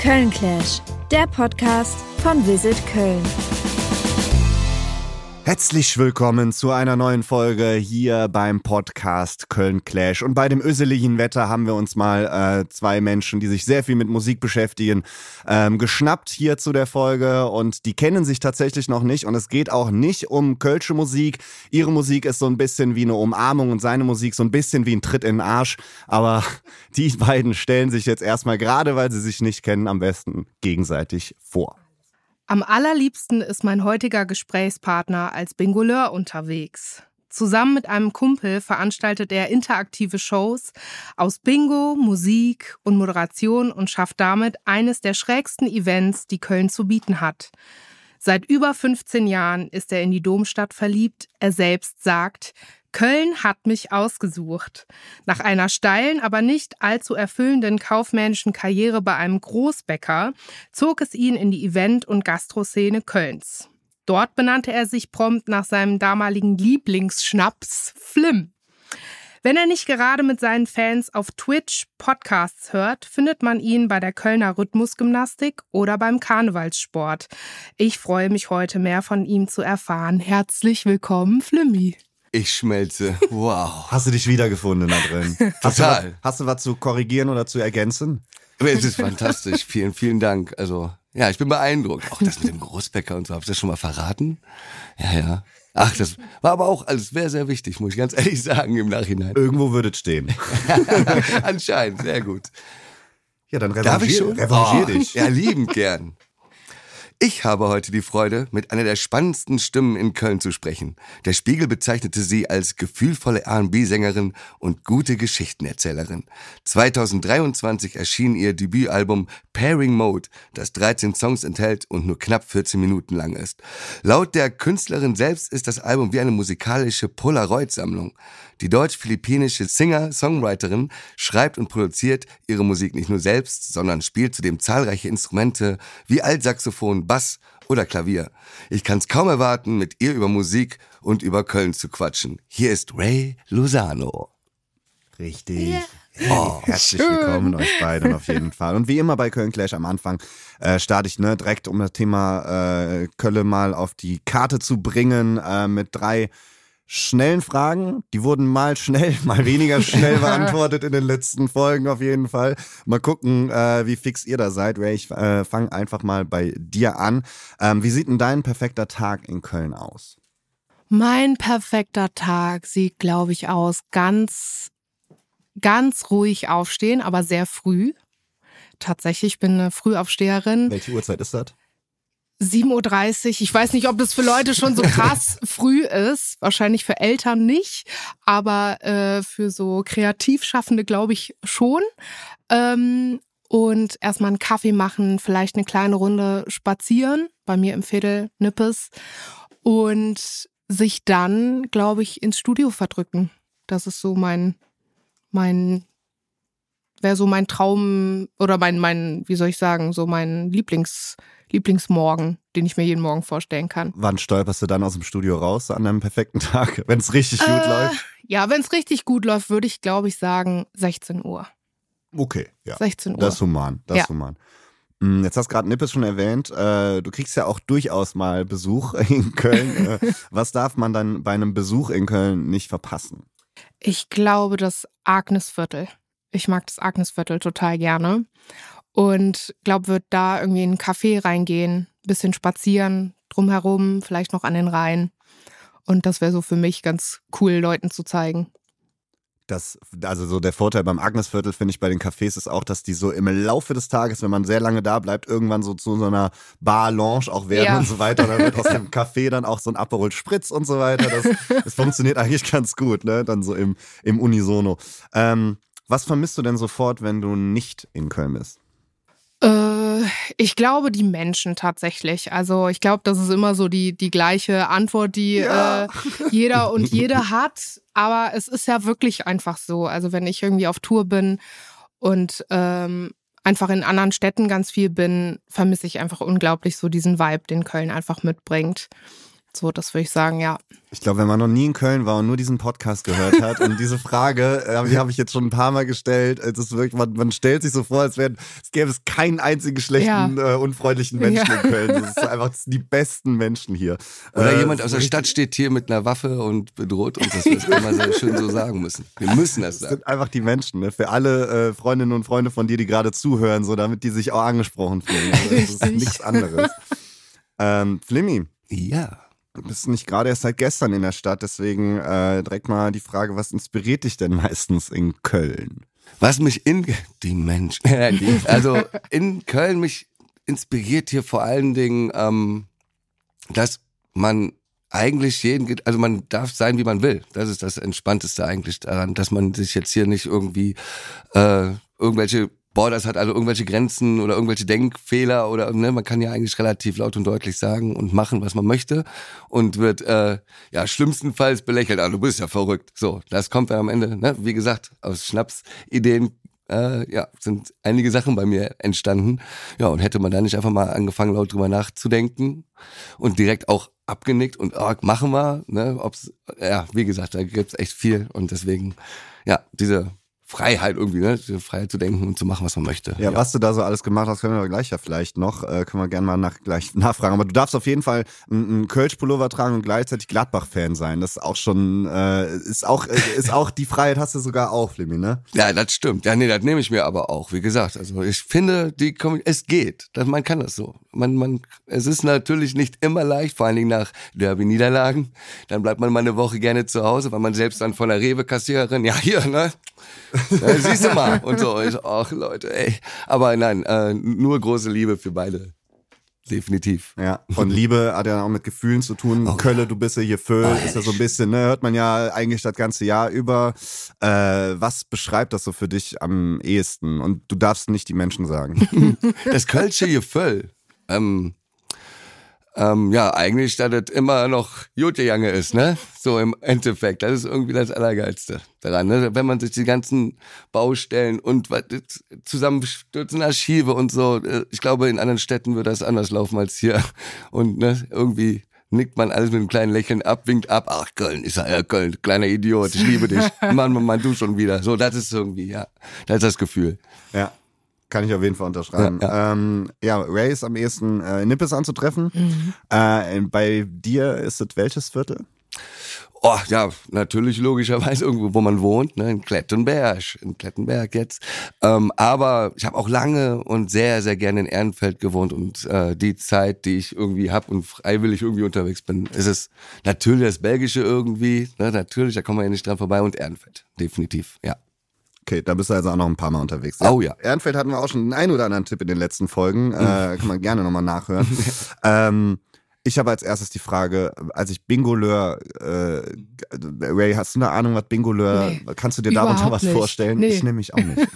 Köln Clash, der Podcast von Visit Köln. Herzlich willkommen zu einer neuen Folge hier beim Podcast Köln Clash. Und bei dem öseligen Wetter haben wir uns mal äh, zwei Menschen, die sich sehr viel mit Musik beschäftigen, ähm, geschnappt hier zu der Folge. Und die kennen sich tatsächlich noch nicht. Und es geht auch nicht um kölsche Musik. Ihre Musik ist so ein bisschen wie eine Umarmung und seine Musik so ein bisschen wie ein Tritt in den Arsch. Aber die beiden stellen sich jetzt erstmal, gerade weil sie sich nicht kennen, am besten gegenseitig vor. Am allerliebsten ist mein heutiger Gesprächspartner als Bingoleur unterwegs. Zusammen mit einem Kumpel veranstaltet er interaktive Shows aus Bingo, Musik und Moderation und schafft damit eines der schrägsten Events, die Köln zu bieten hat. Seit über 15 Jahren ist er in die Domstadt verliebt. Er selbst sagt, Köln hat mich ausgesucht. Nach einer steilen, aber nicht allzu erfüllenden kaufmännischen Karriere bei einem Großbäcker zog es ihn in die Event- und Gastroszene Kölns. Dort benannte er sich prompt nach seinem damaligen Lieblingsschnaps Flim. Wenn er nicht gerade mit seinen Fans auf Twitch Podcasts hört, findet man ihn bei der Kölner Rhythmusgymnastik oder beim Karnevalssport. Ich freue mich heute mehr von ihm zu erfahren. Herzlich willkommen, Flimmy. Ich schmelze. Wow. Hast du dich wiedergefunden da drin? Hast du, Total. was, hast du was zu korrigieren oder zu ergänzen? Aber es ist fantastisch. Vielen, vielen Dank. Also, ja, ich bin beeindruckt. Auch das mit dem Großbäcker und so. Habt ihr das schon mal verraten? Ja, ja. Ach, das war aber auch alles sehr, sehr wichtig, muss ich ganz ehrlich sagen im Nachhinein. Irgendwo würde es stehen. Anscheinend, sehr gut. Ja, dann Darf ich revanchier, schon? revanchier Oh, dich. Ja, liebend gern. Ich habe heute die Freude, mit einer der spannendsten Stimmen in Köln zu sprechen. Der Spiegel bezeichnete sie als gefühlvolle R&B-Sängerin und gute Geschichtenerzählerin. 2023 erschien ihr Debütalbum Pairing Mode, das 13 Songs enthält und nur knapp 14 Minuten lang ist. Laut der Künstlerin selbst ist das Album wie eine musikalische Polaroid-Sammlung. Die deutsch-philippinische Singer-Songwriterin schreibt und produziert ihre Musik nicht nur selbst, sondern spielt zudem zahlreiche Instrumente wie Altsaxophon, Bass oder Klavier. Ich kann's kaum erwarten, mit ihr über Musik und über Köln zu quatschen. Hier ist Ray Lozano. Richtig. Oh, herzlich willkommen euch beiden auf jeden Fall. Und wie immer bei Köln Clash am Anfang äh, starte ich ne, direkt, um das Thema äh, Kölle mal auf die Karte zu bringen, äh, mit drei schnellen Fragen. Die wurden mal schnell, mal weniger schnell beantwortet in den letzten Folgen auf jeden Fall. Mal gucken, äh, wie fix ihr da seid. Ray, ich äh, fange einfach mal bei dir an. Ähm, wie sieht denn dein perfekter Tag in Köln aus? Mein perfekter Tag sieht, glaube ich, aus ganz, ganz ruhig aufstehen, aber sehr früh. Tatsächlich, ich bin eine Frühaufsteherin. Welche Uhrzeit ist das? 7.30 Uhr. Ich weiß nicht, ob das für Leute schon so krass früh ist. Wahrscheinlich für Eltern nicht, aber äh, für so Kreativschaffende glaube ich schon. Ähm, und erstmal einen Kaffee machen, vielleicht eine kleine Runde spazieren, bei mir im Viertel Nippes. Und sich dann, glaube ich, ins Studio verdrücken. Das ist so mein, mein, wäre so mein Traum oder mein, mein, wie soll ich sagen, so mein Lieblings, Lieblingsmorgen, den ich mir jeden Morgen vorstellen kann. Wann stolperst du dann aus dem Studio raus an einem perfekten Tag, wenn es richtig gut Äh, läuft? Ja, wenn es richtig gut läuft, würde ich, glaube ich, sagen 16 Uhr. Okay, ja. 16 Uhr. Das ist human, das Ja. ist human. Mm, Jetzt hast du gerade Nippes schon erwähnt. Äh, du kriegst ja auch durchaus mal Besuch in Köln. Äh, Was darf man dann bei einem Besuch in Köln nicht verpassen? Ich glaube, das Agnesviertel. Ich mag das Agnesviertel total gerne. Und glaube, wird da irgendwie in einen Café reingehen, bisschen spazieren, drumherum, vielleicht noch an den Rhein. Und das wäre so für mich ganz cool, Leuten zu zeigen. Das, also so der Vorteil beim Agnesviertel finde ich bei den Cafés ist auch, dass die so im Laufe des Tages, wenn man sehr lange da bleibt, irgendwann so zu so einer Bar-Lounge auch werden Ja. und so weiter. Da wird aus dem Café dann auch so ein Aperol Spritz und so weiter. Das, das funktioniert eigentlich ganz gut, ne? Dann so im, im Unisono. Ähm, was vermisst du denn sofort, wenn du nicht in Köln bist? Äh, ich glaube, die Menschen tatsächlich. Also ich glaube, das ist immer so die, die gleiche Antwort, die Ja. äh, jeder und jede hat. Aber es ist ja wirklich einfach so. Also wenn ich irgendwie auf Tour bin und ähm, einfach in anderen Städten ganz viel bin, vermisse ich einfach unglaublich so diesen Vibe, den Köln einfach mitbringt. So, das würde ich sagen, ja. Ich glaube, wenn man noch nie in Köln war und nur diesen Podcast gehört hat und diese Frage, äh, die habe ich jetzt schon ein paar Mal gestellt, es ist wirklich, man, man stellt sich so vor, als, wären, es gäbe es keinen einzigen schlechten, ja. äh, unfreundlichen Menschen ja. in Köln. Das ist einfach das sind die besten Menschen hier. Oder äh, jemand aus der Stadt steht hier mit einer Waffe und bedroht uns, dass wir es immer sehr schön so sagen müssen. Wir müssen das sagen. Das sind einfach die Menschen, ne? für alle äh, Freundinnen und Freunde von dir, die gerade zuhören, so damit die sich auch angesprochen fühlen. Also, das ist nichts anderes. ähm, Flimmy. Ja. Bist nicht gerade erst seit gestern in der Stadt, deswegen äh, direkt mal die Frage, was inspiriert dich denn meistens in Köln? Was mich in die Mensch, also in Köln mich inspiriert hier vor allen Dingen, ähm, dass man eigentlich jeden, also man darf sein, wie man will. Das ist das Entspannteste eigentlich daran, dass man sich jetzt hier nicht irgendwie äh, irgendwelche boah, das hat also irgendwelche Grenzen oder irgendwelche Denkfehler oder ne, man kann ja eigentlich relativ laut und deutlich sagen und machen, was man möchte und wird äh, ja schlimmstenfalls belächelt. Ah, du bist ja verrückt. So, das kommt dann am Ende. Ne? Wie gesagt, aus Schnapsideen äh, ja sind einige Sachen bei mir entstanden. Ja und hätte man da nicht einfach mal angefangen laut drüber nachzudenken und direkt auch abgenickt und oh, machen wir. Ne? Ob's, ja, wie gesagt, da gibt's echt viel und deswegen ja diese Freiheit irgendwie, ne? Freiheit zu denken und zu machen, was man möchte. Ja, ja, was du da so alles gemacht hast, können wir gleich ja vielleicht noch, äh, können wir gerne mal nach, gleich nachfragen. Aber du darfst auf jeden Fall einen Kölsch-Pullover tragen und gleichzeitig Gladbach-Fan sein. Das ist auch schon, äh, ist auch, äh, ist auch die Freiheit hast du sogar auch, Flimmy, ne? Ja, das stimmt. Ja, nee, das nehme ich mir aber auch. Wie gesagt, also ich finde, die, es geht. Das, man kann das so. Man, man, es ist natürlich nicht immer leicht, vor allen Dingen nach Derby-Niederlagen. Dann bleibt man mal eine Woche gerne zu Hause, weil man selbst dann von der Rewe-Kassiererin, ja hier, ne? Siehst du mal. Und so, ich, ach Leute, ey. Aber nein, äh, nur große Liebe für beide. Definitiv. Ja. Und Liebe hat ja auch mit Gefühlen zu tun. Oh. Kölle, du bist ja hier Föhl, oh, ist ja so ein bisschen, ne, hört man ja eigentlich das ganze Jahr über. Äh, was beschreibt das so für dich am ehesten? Und du darfst nicht die Menschen sagen. das Kölsche Gefühl. Ähm, ähm, ja, eigentlich, dass das immer noch Jute Jange ist, ne? So im Endeffekt. Das ist irgendwie das Allergeilste daran, ne? Wenn man sich die ganzen Baustellen und zusammenstürzen Archive und so, äh, ich glaube, in anderen Städten wird das anders laufen als hier. Und ne, irgendwie nickt man alles mit einem kleinen Lächeln ab, winkt ab. Ach, Köln ist ja Köln, kleiner Idiot, ich liebe dich. Mann, Mann, Mann, du schon wieder. So, das ist irgendwie, ja, das ist das Gefühl. Ja. Kann ich auf jeden Fall unterschreiben. Ja, ja. Ähm, ja Ray ist am ehesten äh, Nippes anzutreffen. Mhm. Äh, bei dir ist es welches Viertel? Oh, ja, natürlich logischerweise irgendwo, wo man wohnt, ne, in Klettenberg, in Klettenberg jetzt. Ähm, aber ich habe auch lange und sehr, sehr gerne in Ehrenfeld gewohnt und äh, die Zeit, die ich irgendwie hab und freiwillig irgendwie unterwegs bin, ist es natürlich das Belgische irgendwie, ne, natürlich, da kommen wir ja nicht dran vorbei und Ehrenfeld, definitiv, ja. Okay, da bist du also auch noch ein paar Mal unterwegs. Ja. Oh ja. Ehrenfeld hatten wir auch schon den einen oder anderen Tipp in den letzten Folgen. Äh, kann man gerne nochmal nachhören. ähm, ich habe als erstes die Frage, als ich Bingoleur, äh, Ray, hast du eine Ahnung, was Bingoleur, nee, kannst du dir darunter was nicht. vorstellen? Nee. Ich nehme mich auch nicht.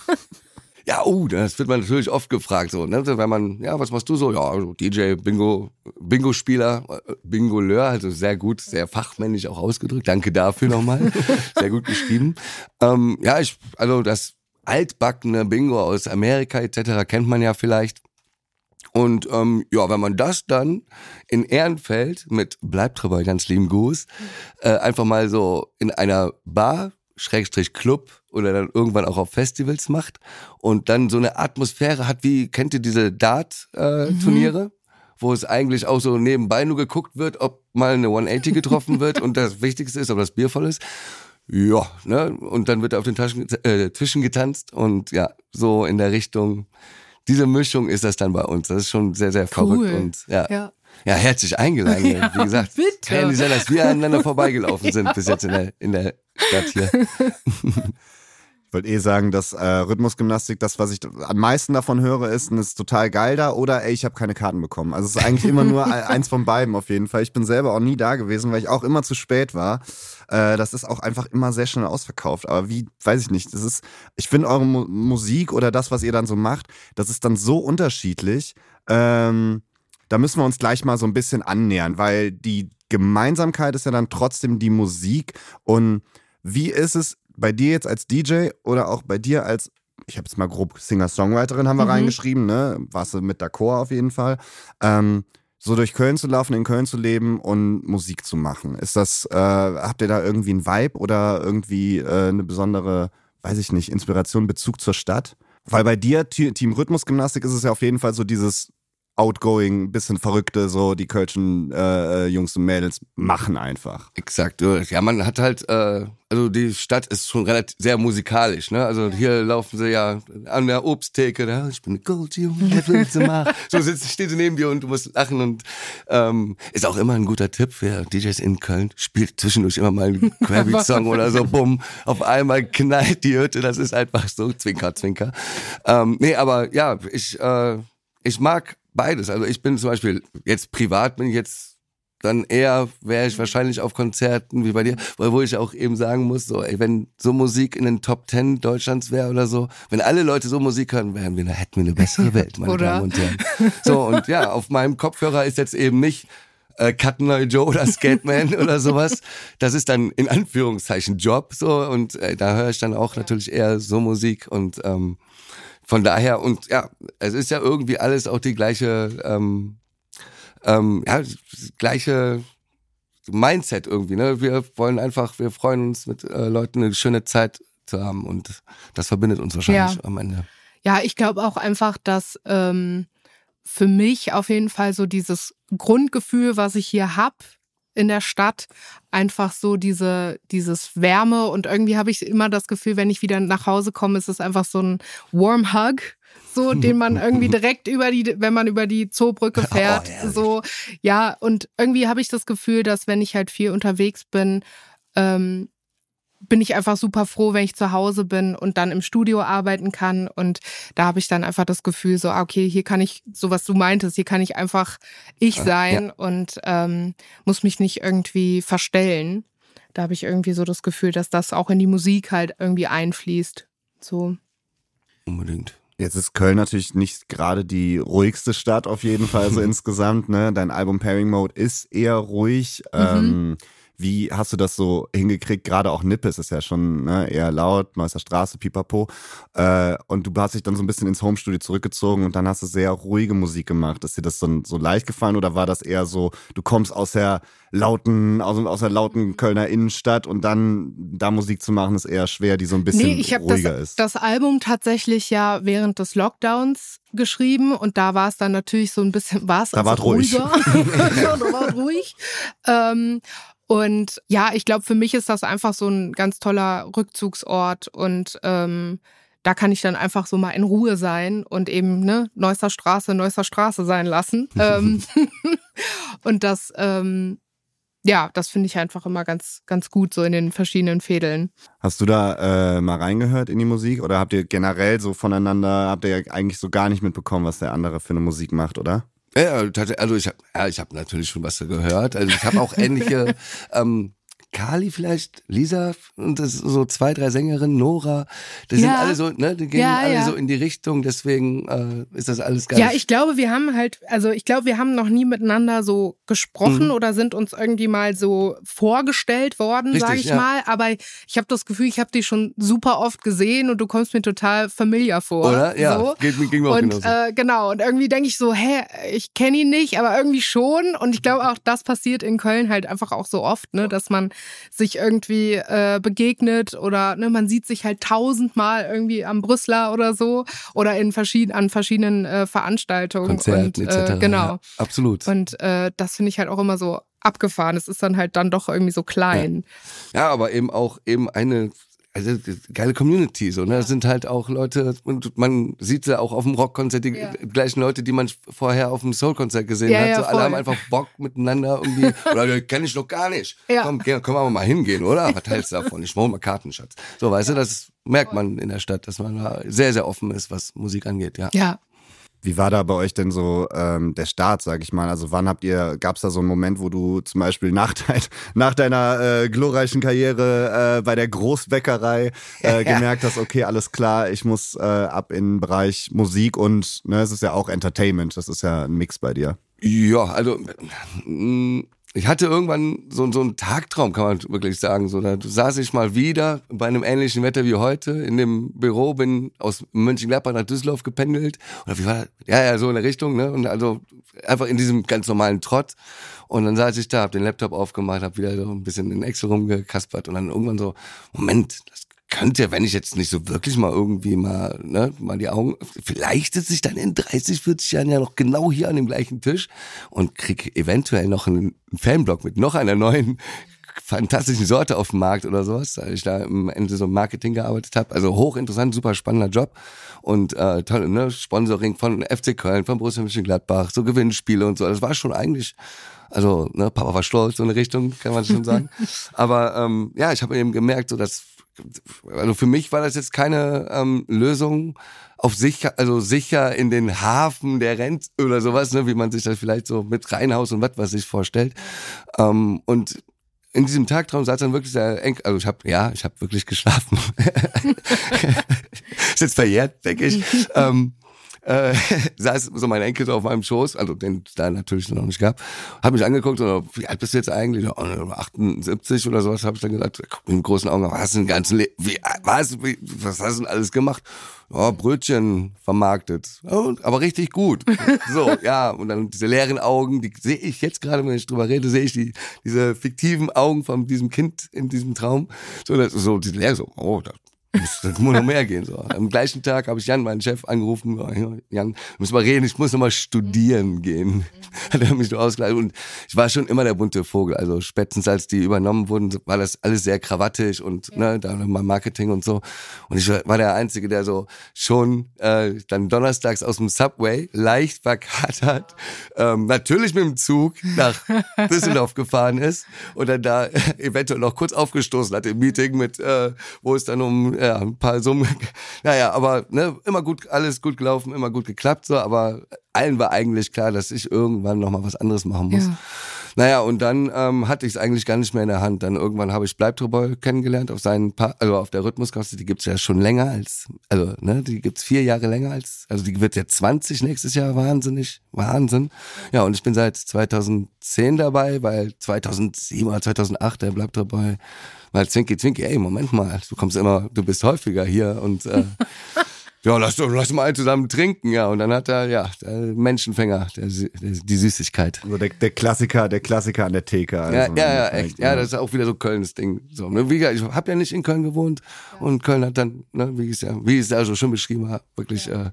Ja, oh, das wird man natürlich oft gefragt, so, ne? Wenn man, ja, was machst du so? Ja, DJ, Bingo, Bingo-Spieler, äh, Bingoleur, also sehr gut, sehr fachmännisch auch ausgedrückt. Danke dafür nochmal. sehr gut geschrieben. Ähm, ja, ich, also das altbackene Bingo aus Amerika etc. kennt man ja vielleicht. Und ähm, ja, wenn man das dann in Ehrenfeld mit bleibt drüber ganz lieben Gruß, äh, einfach mal so in einer Bar Schrägstrich Club oder dann irgendwann auch auf Festivals macht und dann so eine Atmosphäre hat wie, kennt ihr diese Dart-Turniere? Äh, mhm. Wo es eigentlich auch so nebenbei nur geguckt wird, ob mal eine 180 getroffen wird und das Wichtigste ist, ob das Bier voll ist. Ja, ne? Und dann wird auf den Taschen, äh, Tischen getanzt und ja, so in der Richtung. Diese Mischung ist das dann bei uns. Das ist schon sehr, sehr cool. verrückt und ja. ja. Ja, herzlich eingeladen. Ja, Wie gesagt, bitte. kann ja nicht sein, dass wir aneinander vorbeigelaufen sind ja. bis jetzt in der, in der Stadt hier. Ich wollte eh sagen, dass äh, Rhythmusgymnastik, das, was ich am meisten davon höre, ist, und ist total geil da oder ey, ich habe keine Karten bekommen. Also es ist eigentlich immer nur eins von beiden auf jeden Fall. Ich bin selber auch nie da gewesen, weil ich auch immer zu spät war. Äh, das ist auch einfach immer sehr schnell ausverkauft. Aber wie, weiß ich nicht. Das ist, ich finde eure Mu Musik oder das, was ihr dann so macht, das ist dann so unterschiedlich. Ähm, da müssen wir uns gleich mal so ein bisschen annähern, weil die Gemeinsamkeit ist ja dann trotzdem die Musik. Und wie ist es bei dir jetzt als DJ oder auch bei dir als, ich habe jetzt mal grob Singer-Songwriterin haben wir mhm. reingeschrieben, ne? Warst du mit D'accord auf jeden Fall. Ähm, so durch Köln zu laufen, in Köln zu leben und Musik zu machen? Ist das, äh, habt ihr da irgendwie einen Vibe oder irgendwie äh, eine besondere, weiß ich nicht, Inspiration, Bezug zur Stadt? Weil bei dir, Team Rhythmusgymnastik, ist es ja auf jeden Fall so dieses outgoing, bisschen verrückte, so die Kölschen äh, Jungs und Mädels machen einfach. Exakt. Ja, man hat halt, äh, also die Stadt ist schon relativ sehr musikalisch, ne? Also hier laufen sie ja an der Obsttheke, da, ich bin eine Goldjunge, was willst du machen? so sitzt, steht sie neben dir und du musst lachen und ähm, ist auch immer ein guter Tipp für DJs in Köln. Spielt zwischendurch immer mal einen Querbeat-Song oder so, bumm, auf einmal knallt die Hütte, das ist einfach so, Zwinker, Zwinker. Ähm, nee, aber ja, ich, äh, ich mag beides. Also ich bin zum Beispiel jetzt privat bin ich jetzt dann eher wäre ich wahrscheinlich auf Konzerten wie bei dir, wo ich auch eben sagen muss, so, ey, wenn so Musik in den Top Ten Deutschlands wäre oder so, wenn alle Leute so Musik hören, wären wir, hätten wir eine bessere Welt, meine Damen und Herren. So, und ja, auf meinem Kopfhörer ist jetzt eben nicht äh, Cutner Joe oder Skateman oder sowas. Das ist dann in Anführungszeichen Job so und äh, da höre ich dann auch natürlich eher so Musik und ähm, von daher, und ja, es ist ja irgendwie alles auch die gleiche, ähm, ähm, ja, gleiche Mindset irgendwie. Ne? Wir wollen einfach, wir freuen uns mit äh, Leuten eine schöne Zeit zu haben und das verbindet uns wahrscheinlich ja. am Ende. Ja, ich glaube auch einfach, dass ähm, für mich auf jeden Fall so dieses Grundgefühl, was ich hier hab in der Stadt, einfach so diese, dieses Wärme und irgendwie habe ich immer das Gefühl, wenn ich wieder nach Hause komme, ist es einfach so ein Warm Hug so, den man irgendwie direkt über die, wenn man über die Zoobrücke oh, fährt, oh, so, ja, und irgendwie habe ich das Gefühl, dass wenn ich halt viel unterwegs bin, ähm, bin ich einfach super froh, wenn ich zu Hause bin und dann im Studio arbeiten kann. Und da habe ich dann einfach das Gefühl, so, ah, okay, hier kann ich, so was du meintest, hier kann ich einfach ich sein ja. und ähm, muss mich nicht irgendwie verstellen. Da habe ich irgendwie so das Gefühl, dass das auch in die Musik halt irgendwie einfließt. So. Unbedingt. Jetzt ist Köln natürlich nicht gerade die ruhigste Stadt auf jeden Fall so insgesamt. Ne? Dein Album Pairing Mode ist eher ruhig. Mhm. Ähm, wie hast du das so hingekriegt? Gerade auch Nippes ist ja schon ne, eher laut, Meister Straße, Pipapo. Äh, und du hast dich dann so ein bisschen ins Homestudio zurückgezogen und dann hast du sehr ruhige Musik gemacht. Ist dir das so, so leicht gefallen oder war das eher so, du kommst aus der lauten, aus, aus der lauten Kölner Innenstadt und dann da Musik zu machen, ist eher schwer, die so ein bisschen nee, ich ruhiger das, ist? das Album tatsächlich ja während des Lockdowns geschrieben und da war es dann natürlich so ein bisschen, war es da also war ruhiger. ruhig. da war ruhig. Ähm, und ja, ich glaube, für mich ist das einfach so ein ganz toller Rückzugsort und ähm, da kann ich dann einfach so mal in Ruhe sein und eben ne Neusser Straße, Neusser Straße sein lassen. ähm, und das, ähm, ja, das finde ich einfach immer ganz, ganz gut so in den verschiedenen Fädeln. Hast du da äh, mal reingehört in die Musik oder habt ihr generell so voneinander, habt ihr ja eigentlich so gar nicht mitbekommen, was der andere für eine Musik macht, oder? Ja, also ich habe ja, ich hab natürlich schon was gehört. Also ich habe auch ähnliche ähm, Kali vielleicht, Lisa und das so zwei, drei Sängerinnen, Nora, die ja. sind alle so, ne, die gehen ja, alle ja. so in die Richtung, deswegen äh, ist das alles geil. Ja, ich glaube, wir haben halt, also ich glaube, wir haben noch nie miteinander so gesprochen mhm. oder sind uns irgendwie mal so vorgestellt worden, sage ich mal. Aber ich habe das Gefühl, ich habe dich schon super oft gesehen und du kommst mir total familiar vor. Oder? Ja, so. geht, ging mir auch und, äh, genau, und irgendwie denke ich so, hä, ich kenne ihn nicht, aber irgendwie schon. Und ich glaube auch, das passiert in Köln halt einfach auch so oft, ne, dass man sich irgendwie äh, begegnet oder ne, man sieht sich halt tausendmal irgendwie am Brüsseler oder so oder in verschieden, an verschiedenen äh, Veranstaltungen. Konzerten und, äh, etc. Genau. Ja, absolut. Und äh, das finde ich halt auch immer so abgefahren. Es ist dann halt dann doch irgendwie so klein. Ja. ja, aber eben auch eben eine also geile Community so ne? Das sind halt auch Leute und man sieht ja auch auf dem Rockkonzert die ja. gleichen Leute die man vorher auf dem Soulkonzert gesehen ja, hat. ja, so alle haben einfach Bock miteinander irgendwie oder kenne ich noch gar nicht. Ja. komm können wir mal hingehen oder? Was hältst du davon? Ich hol mal Kartenschatz so weißt du das merkt man in der Stadt dass man da sehr sehr offen ist was Musik angeht ja. Ja wie war da bei euch denn so ähm, der Start, sag ich mal? Also wann habt ihr, gab es da so einen Moment, wo du zum Beispiel nach, dein, nach deiner äh, glorreichen Karriere äh, bei der Großbäckerei äh, gemerkt hast, okay, alles klar, ich muss äh, ab in den Bereich Musik und ne, es ist ja auch Entertainment, das ist ja ein Mix bei dir. Ja, also mh, ich hatte irgendwann so, so einen Tagtraum, kann man wirklich sagen. So, da saß ich mal wieder bei einem ähnlichen Wetter wie heute in dem Büro, bin aus Mönchengladbach nach Düsseldorf gependelt. Oder wie war das? Ja, ja, so in der Richtung, ne? Und also einfach in diesem ganz normalen Trott. Und dann saß ich da, hab den Laptop aufgemacht, hab wieder so ein bisschen in Excel rumgekaspert und dann irgendwann so, Moment, das könnte, wenn ich jetzt nicht so wirklich mal irgendwie mal, ne, mal die Augen, vielleicht sitze ich dann in 30, 40 Jahren ja noch genau hier an dem gleichen Tisch und krieg eventuell noch einen Fanblock mit noch einer neuen fantastischen Sorte auf dem Markt oder sowas, weil ich da im Ende so Marketing gearbeitet habe. Also hochinteressant, super spannender Job und äh, toll, ne, Sponsoring von FC Köln, von Borussia Mönchengladbach, so Gewinnspiele und so. Das war schon eigentlich also, ne, Papa war stolz, so eine Richtung, kann man schon sagen. Aber ähm, ja, ich habe eben gemerkt, so dass also für mich war das jetzt keine ähm, Lösung auf sicher, also sicher in den Hafen der Rent oder sowas, ne, wie man sich das vielleicht so mit Reinhaus und was was sich vorstellt. Ähm, und in diesem Tagtraum saß dann wirklich der Enkel, also ich habe ja, ich habe wirklich geschlafen. ist jetzt verjährt, denke ich. ähm, äh, saß so mein Enkel so auf meinem Schoß, also den da natürlich noch nicht gab, hat mich angeguckt und wie alt bist du jetzt eigentlich? Oh, 78 oder sowas, habe ich dann gesagt, mit großen Augen, was hast du den ganzen Le wie, was, wie, was hast du denn alles gemacht? Oh, Brötchen vermarktet. Oh, aber richtig gut. So, ja, und dann diese leeren Augen, die sehe ich jetzt gerade, wenn ich drüber rede, sehe ich die, diese fiktiven Augen von diesem Kind in diesem Traum. So, das, so diese leere, so, oh, das muss muss noch mehr gehen. So. Am gleichen Tag habe ich Jan, meinen Chef, angerufen. Jan, muss mal reden, ich muss noch mal studieren gehen. Hat er mich so ausgeleitet. Und ich war schon immer der bunte Vogel. Also spätestens als die übernommen wurden, war das alles sehr krawattig und ja. ne, da mal Marketing und so. Und ich war der Einzige, der so schon äh, dann donnerstags aus dem Subway leicht verkatert, ähm, natürlich mit dem Zug nach Düsseldorf gefahren ist und dann da eventuell noch kurz aufgestoßen hat im Meeting mit, äh, wo es dann um ja, ein paar Summen. Naja, aber ne, immer gut, alles gut gelaufen, immer gut geklappt, so, aber allen war eigentlich klar, dass ich irgendwann nochmal was anderes machen muss. Ja. Naja, und dann ähm, hatte ich es eigentlich gar nicht mehr in der Hand. Dann irgendwann habe ich Bleibtreuboy kennengelernt auf seinen pa also auf der Rhythmuskasse, die gibt's ja schon länger als, also ne, die gibt's vier Jahre länger als, also die wird ja 20 nächstes Jahr, wahnsinnig, Wahnsinn. Ja, und ich bin seit 2010 dabei, weil 2007 oder 2008 der Bleibtreuboy weil Zwinki, Zwinki, ey, Moment mal, du kommst immer, du bist häufiger hier und äh, ja, lass doch, lass mal zusammen trinken, ja. Und dann hat er, ja, der Menschenfänger, der, der, die Süßigkeit. Also der, der Klassiker, der Klassiker an der Theke. Also ja, ja, ja, echt. Ja, das ist auch wieder so Kölns Ding. So, ne? Wie gesagt, ich habe ja nicht in Köln gewohnt und Köln hat dann, ne, wie ich es ja, wie ich es also schon beschrieben habe, wirklich. Äh,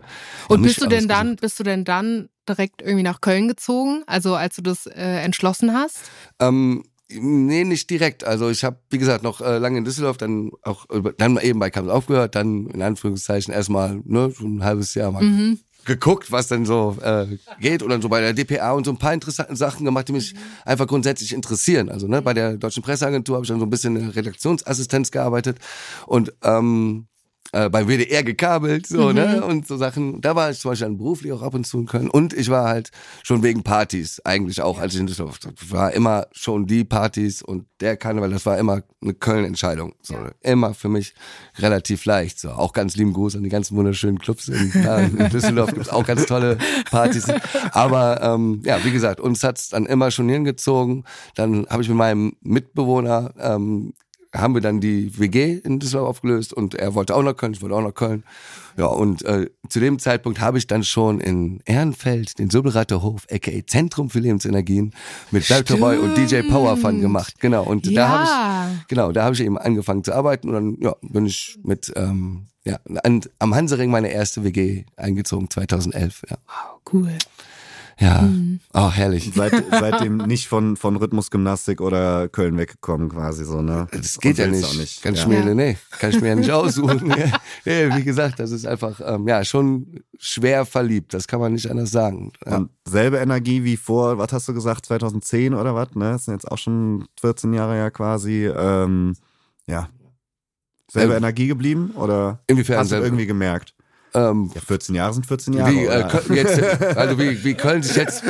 und bist du denn dann, bist du denn dann direkt irgendwie nach Köln gezogen? Also als du das äh, entschlossen hast? Ähm, Nee, nicht direkt. Also ich habe, wie gesagt, noch äh, lange in Düsseldorf, dann auch dann eben bei Kamps aufgehört, dann in Anführungszeichen erstmal ne, so ein halbes Jahr mal mhm. geguckt, was dann so äh, geht und dann so bei der DPA und so ein paar interessante Sachen gemacht, die mich mhm. einfach grundsätzlich interessieren. Also ne, bei der Deutschen Presseagentur habe ich dann so ein bisschen in Redaktionsassistenz gearbeitet und ähm, äh, beim WDR gekabelt, so, mhm. ne? Und so Sachen. Da war ich zum Beispiel dann beruflich auch ab und zu in Köln. Und ich war halt schon wegen Partys eigentlich auch, als ich in Düsseldorf war. Immer schon die Partys und der Karneval, das war immer eine Köln-Entscheidung. So, ja. Immer für mich relativ leicht. So, auch ganz lieben Gruß an die ganzen wunderschönen Clubs in, in Düsseldorf. gibt's auch ganz tolle Partys. Aber ähm, ja, wie gesagt, uns hat's dann immer schon hingezogen. Dann habe ich mit meinem Mitbewohner ähm, haben wir dann die WG in Düsseldorf aufgelöst und er wollte auch nach Köln, ich wollte auch nach Köln. Ja, und äh, zu dem Zeitpunkt habe ich dann schon in Ehrenfeld den Subberater Hof, aka Zentrum für Lebensenergien, mit Dr. Boy und DJ Power Fun gemacht. Genau. Und ja. da habe ich, genau, da habe ich eben angefangen zu arbeiten und dann ja, bin ich mit ähm, ja, an, am Hansering meine erste WG eingezogen, 2011. Ja. Wow, cool. Ja, mhm. oh, herrlich. Seit, seitdem nicht von, von Rhythmusgymnastik oder Köln weggekommen quasi so, ne? Das geht ja nicht. nicht. Kann ich mir, ja. nee, kann ich mir ja nicht aussuchen. nee, wie gesagt, das ist einfach, ähm, ja, schon schwer verliebt. Das kann man nicht anders sagen. Ja. Und selbe Energie wie vor, was hast du gesagt, 2010 oder was, ne? Das sind jetzt auch schon 14 Jahre ja quasi, ähm, ja. Selbe ähm, Energie geblieben oder inwiefern hast du irgendwie gemerkt? Ähm, ja, 14 Jahre sind 14 Jahre. Wie, äh, jetzt, also wie, wie Köln sich jetzt,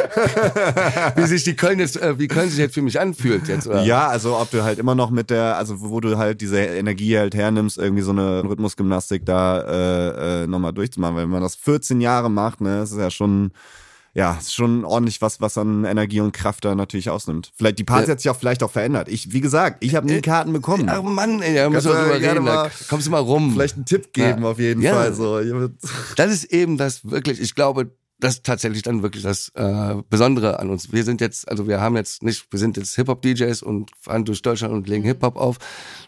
wie sich die Köln jetzt, äh, wie Köln sich jetzt für mich anfühlt jetzt. Oder? Ja, also ob du halt immer noch mit der, also wo du halt diese Energie halt hernimmst, irgendwie so eine Rhythmusgymnastik da äh, äh, nochmal durchzumachen. Weil wenn man das 14 Jahre macht, ne, das ist ja schon ja, ist schon ordentlich was, was an Energie und Kraft da natürlich ausnimmt. Vielleicht die Party Ja. hat sich auch vielleicht auch verändert. Ich, wie gesagt, ich habe nie Karten bekommen. Ach Mann, ey, da müssen wir drüber reden. Mal- kommst du mal rum. Vielleicht einen Tipp geben Ja. auf jeden Ja. Fall. So. Das ist eben das wirklich, ich glaube, das ist tatsächlich dann wirklich das äh, Besondere an uns. Wir sind jetzt, also wir haben jetzt nicht, wir sind jetzt Hip-Hop-DJs und fahren durch Deutschland und legen Hip-Hop auf.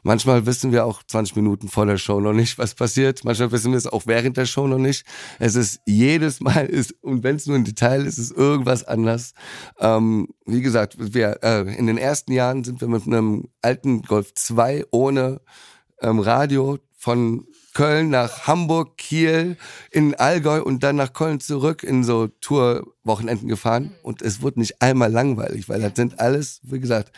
Manchmal wissen wir auch 20 Minuten vor der Show noch nicht, was passiert. Manchmal wissen wir es auch während der Show noch nicht. Es ist jedes Mal ist, und wenn es nur ein Detail ist, ist irgendwas anders. Ähm, wie gesagt, wir äh, in den ersten Jahren sind wir mit einem alten Golf 2 ohne ähm, Radio von Köln nach Hamburg, Kiel, in Allgäu und dann nach Köln zurück in so Tourwochenenden gefahren. Und es wurde nicht einmal langweilig, weil das sind alles, wie gesagt,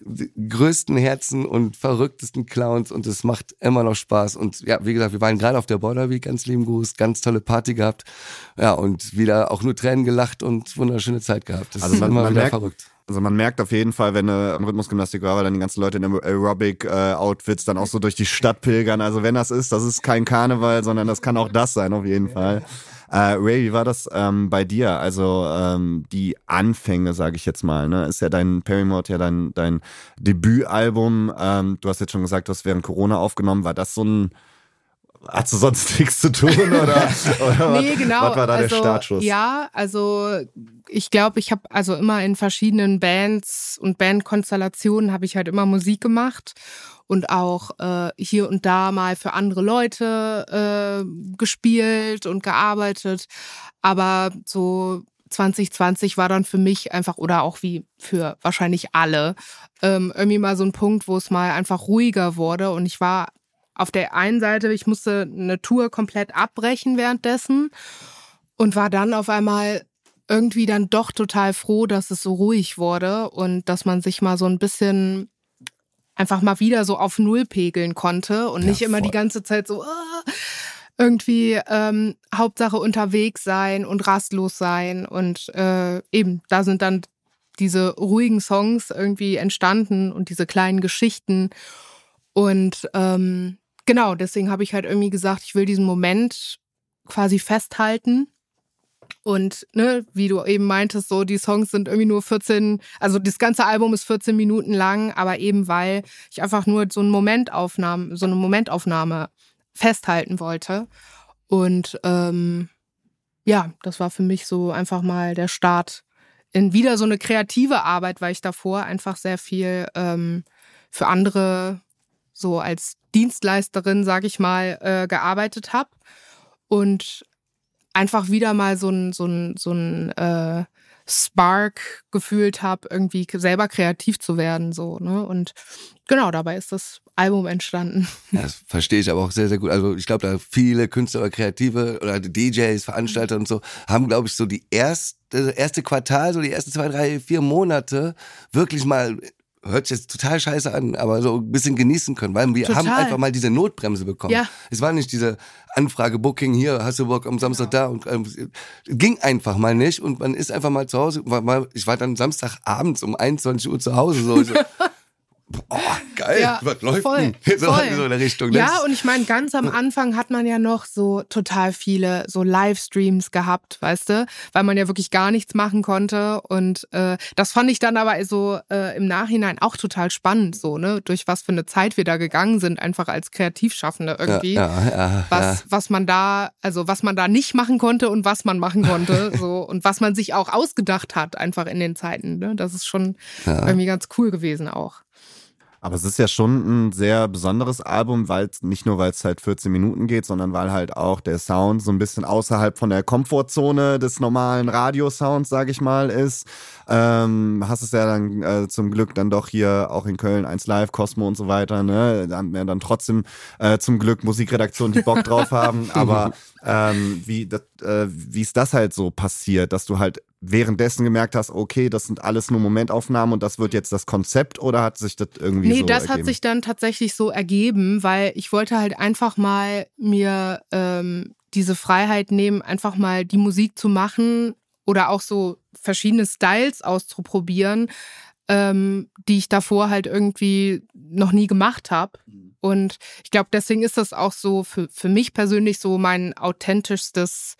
die größten Herzen und verrücktesten Clowns und es macht immer noch Spaß. Und ja, wie gesagt, wir waren gerade auf der Border Week, ganz lieben Gruß, ganz tolle Party gehabt. Ja, und wieder auch nur Tränen gelacht und wunderschöne Zeit gehabt. Das Also ist man- immer man wieder merkt- verrückt. Also man merkt auf jeden Fall, wenn eine Rhythmusgymnastik war, weil dann die ganzen Leute in Aerobic-Outfits dann auch so durch die Stadt pilgern. Also wenn das ist, das ist kein Karneval, sondern das kann auch das sein auf jeden Fall. Äh, Ray, wie war das ähm, bei dir? Also ähm, die Anfänge, sage ich jetzt mal, ne? Ist ja dein Paramore ja dein dein Debütalbum. Ähm, du hast jetzt schon gesagt, du hast während Corona aufgenommen. War das so ein Hast du sonst nichts zu tun oder, oder Nee, genau. was war da also, der Startschuss? Ja, also ich glaube, ich habe also immer in verschiedenen Bands und Bandkonstellationen habe ich halt immer Musik gemacht und auch äh, hier und da mal für andere Leute äh, gespielt und gearbeitet. Aber so 2020 war dann für mich einfach oder auch wie für wahrscheinlich alle ähm, irgendwie mal so ein Punkt, wo es mal einfach ruhiger wurde und ich war auf der einen Seite, ich musste eine Tour komplett abbrechen währenddessen und war dann auf einmal irgendwie dann doch total froh, dass es so ruhig wurde und dass man sich mal so ein bisschen einfach mal wieder so auf Null pegeln konnte und Ja, nicht immer voll. die ganze Zeit so ah, irgendwie ähm, Hauptsache unterwegs sein und rastlos sein und äh, eben da sind dann diese ruhigen Songs irgendwie entstanden und diese kleinen Geschichten und ähm, genau deswegen habe ich halt irgendwie gesagt, ich will diesen Moment quasi festhalten und ne, wie du eben meintest, so die Songs sind irgendwie nur 14, also das ganze Album ist 14 Minuten lang, aber eben weil ich einfach nur so eine Momentaufnahme, so eine Momentaufnahme festhalten wollte. Und ähm, ja, das war für mich so einfach mal der Start in wieder so eine kreative Arbeit, weil ich davor einfach sehr viel ähm, für andere so als Dienstleisterin, sag ich mal, äh, gearbeitet habe und einfach wieder mal so ein so ein so ein äh, Spark gefühlt habe, irgendwie selber kreativ zu werden so ne und genau dabei ist das Album entstanden. Das verstehe ich aber auch sehr, sehr gut. Also ich glaube, da viele Künstler oder Kreative oder DJs, Veranstalter und so haben, glaube ich, so die erste, erste Quartal, so die ersten zwei, drei, vier Monate wirklich mal hört sich jetzt total scheiße an, aber so ein bisschen genießen können, weil wir Total. haben einfach mal diese Notbremse bekommen. Ja. Es war nicht diese Anfrage, Booking hier, hast du Bock am Samstag da und ähm, ging einfach mal nicht und man ist einfach mal zu Hause. War mal, ich war dann Samstagabends um 21 Uhr zu Hause so. so Oh, geil, Ja, was läuft voll, denn? So, voll. so in der Richtung. ne? Ja, und ich meine, ganz am Anfang hat man ja noch so total viele so Livestreams gehabt, weißt du, weil man ja wirklich gar nichts machen konnte. Und äh, das fand ich dann aber so äh, im Nachhinein auch total spannend, so, ne, durch was für eine Zeit wir da gegangen sind, einfach als Kreativschaffende irgendwie. Ja, ja, ja, Was, was man da, also was man da nicht machen konnte und was man machen konnte, so und was man sich auch ausgedacht hat, einfach in den Zeiten. Ne? Das ist schon irgendwie ganz cool gewesen auch. Aber es ist ja schon ein sehr besonderes Album, weil nicht nur, weil es halt 14 Minuten geht, sondern weil halt auch der Sound so ein bisschen außerhalb von der Komfortzone des normalen Radiosounds, sag ich mal, ist. Ähm, hast es ja dann äh, zum Glück dann doch hier auch in Köln 1 Live, Cosmo und so weiter, ne? Da haben wir dann trotzdem äh, zum Glück Musikredaktionen, die Bock drauf haben. Aber ähm, wie, das, äh, wie ist das halt so passiert, dass du halt währenddessen gemerkt hast, okay, das sind alles nur Momentaufnahmen und das wird jetzt das Konzept oder hat sich das irgendwie Nee, so das ergeben? hat sich dann tatsächlich so ergeben, weil ich wollte halt einfach mal mir ähm, diese Freiheit nehmen, einfach mal die Musik zu machen oder auch so verschiedene Styles auszuprobieren, ähm, die ich davor halt irgendwie noch nie gemacht habe. Und ich glaube, deswegen ist das auch so für, für mich persönlich so mein authentischstes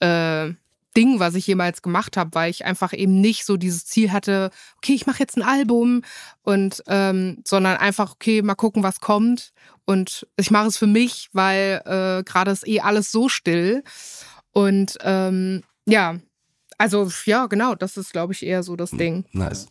äh, Ding, was ich jemals gemacht habe, weil ich einfach eben nicht so dieses Ziel hatte, okay, ich mache jetzt ein Album und ähm, sondern einfach, okay, mal gucken, was kommt. Und ich mache es für mich, weil äh, gerade ist eh alles so still. Und ähm, ja, also ja, genau, das ist, glaube ich, eher so das Ding. Nice.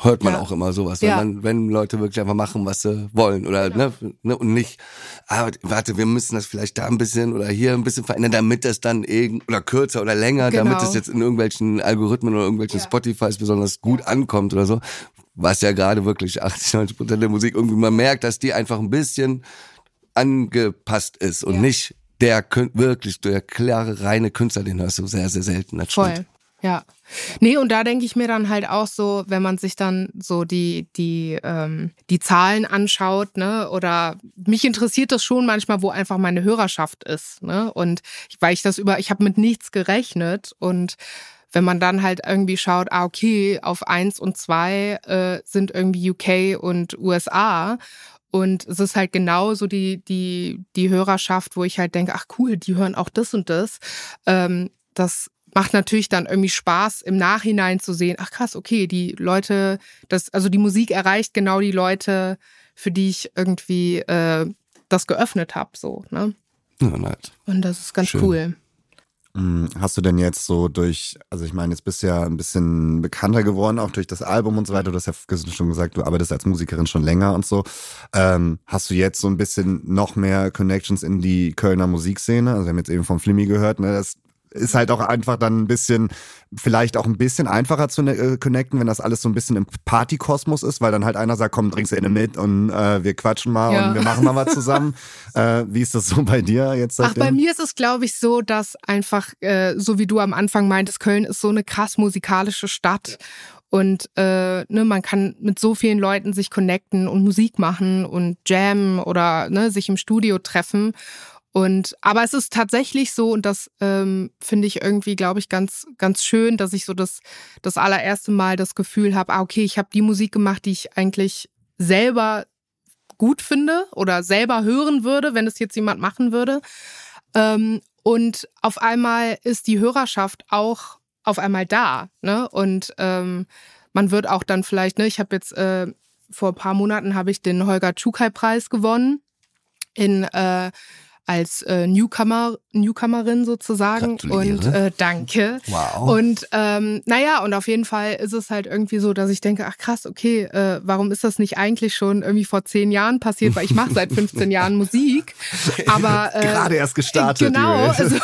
Hört man Ja. auch immer sowas, wenn, Ja. man, wenn Leute wirklich einfach machen, was sie wollen oder Genau. ne, ne, und nicht, ah, warte, wir müssen das vielleicht da ein bisschen oder hier ein bisschen verändern, damit das dann irgend oder kürzer oder länger, damit Genau. es jetzt in irgendwelchen Algorithmen oder irgendwelchen Ja. Spotifys besonders gut ankommt oder so. Was ja gerade wirklich 80, 90 Prozent der Musik irgendwie man merkt, dass die einfach ein bisschen angepasst ist und nicht der wirklich der klare reine Künstler, den hörst du sehr sehr selten. Das Voll. stimmt. Ja. Nee, und da denke ich mir dann halt auch so, wenn man sich dann so die, die, ähm, die Zahlen anschaut, ne, oder mich interessiert das schon manchmal, wo einfach meine Hörerschaft ist, ne? Und ich- weil ich das über, ich habe mit nichts gerechnet und wenn man dann halt irgendwie schaut, ah, okay, auf eins und zwei äh, sind irgendwie UK und USA. Und es ist halt genau so die, die, die Hörerschaft, wo ich halt denke, ach cool, die hören auch das und das. Ähm, das macht natürlich dann irgendwie Spaß, im Nachhinein zu sehen, ach krass, okay, die Leute, das, also die Musik erreicht genau die Leute, für die ich irgendwie äh, das geöffnet habe, so, ne? Ja, nice. Und das ist ganz Schön. cool. Mm, Hast du denn jetzt so durch, also ich meine, jetzt bist du ja ein bisschen bekannter geworden, auch durch das Album und so weiter. Du hast ja schon gesagt, du arbeitest als Musikerin schon länger und so. Ähm, hast du jetzt so ein bisschen noch mehr Connections in die Kölner Musikszene? Also wir haben jetzt eben vom Flimmy gehört, ne? Das ist halt auch einfach dann ein bisschen, vielleicht auch ein bisschen einfacher zu ne- äh, connecten, wenn das alles so ein bisschen im Partykosmos ist, weil dann halt einer sagt, komm, trinkst du eine mit und äh, wir quatschen mal Ja. und wir machen mal was zusammen. äh, wie ist das so bei dir jetzt Ach, seitdem? bei mir ist es, glaube ich, so, dass einfach, äh, so wie du am Anfang meintest, Köln ist so eine krass musikalische Stadt. Und äh, ne, man kann mit so vielen Leuten sich connecten und Musik machen und jammen oder ne, sich im Studio treffen. Und aber es ist tatsächlich so, und das ähm, finde ich irgendwie, glaube ich, ganz, ganz schön, dass ich so das, das allererste Mal das Gefühl habe, ah, okay, ich habe die Musik gemacht, die ich eigentlich selber gut finde oder selber hören würde, wenn es jetzt jemand machen würde. Ähm, und auf einmal ist die Hörerschaft auch auf einmal da. Ne? Und ähm, man wird auch dann vielleicht, ne, ich habe jetzt äh, vor ein paar Monaten habe ich den Holger Tschukai-Preis gewonnen in äh, als äh, Newcomer, Newcomerin sozusagen. Und äh, danke. Wow. Und ähm, naja, und auf jeden Fall ist es halt irgendwie so, dass ich denke, ach krass, okay, äh, warum ist das nicht eigentlich schon irgendwie vor zehn Jahren passiert? Weil ich mache seit 15 Jahren Musik. Aber äh, Gerade erst gestartet. Genau, also,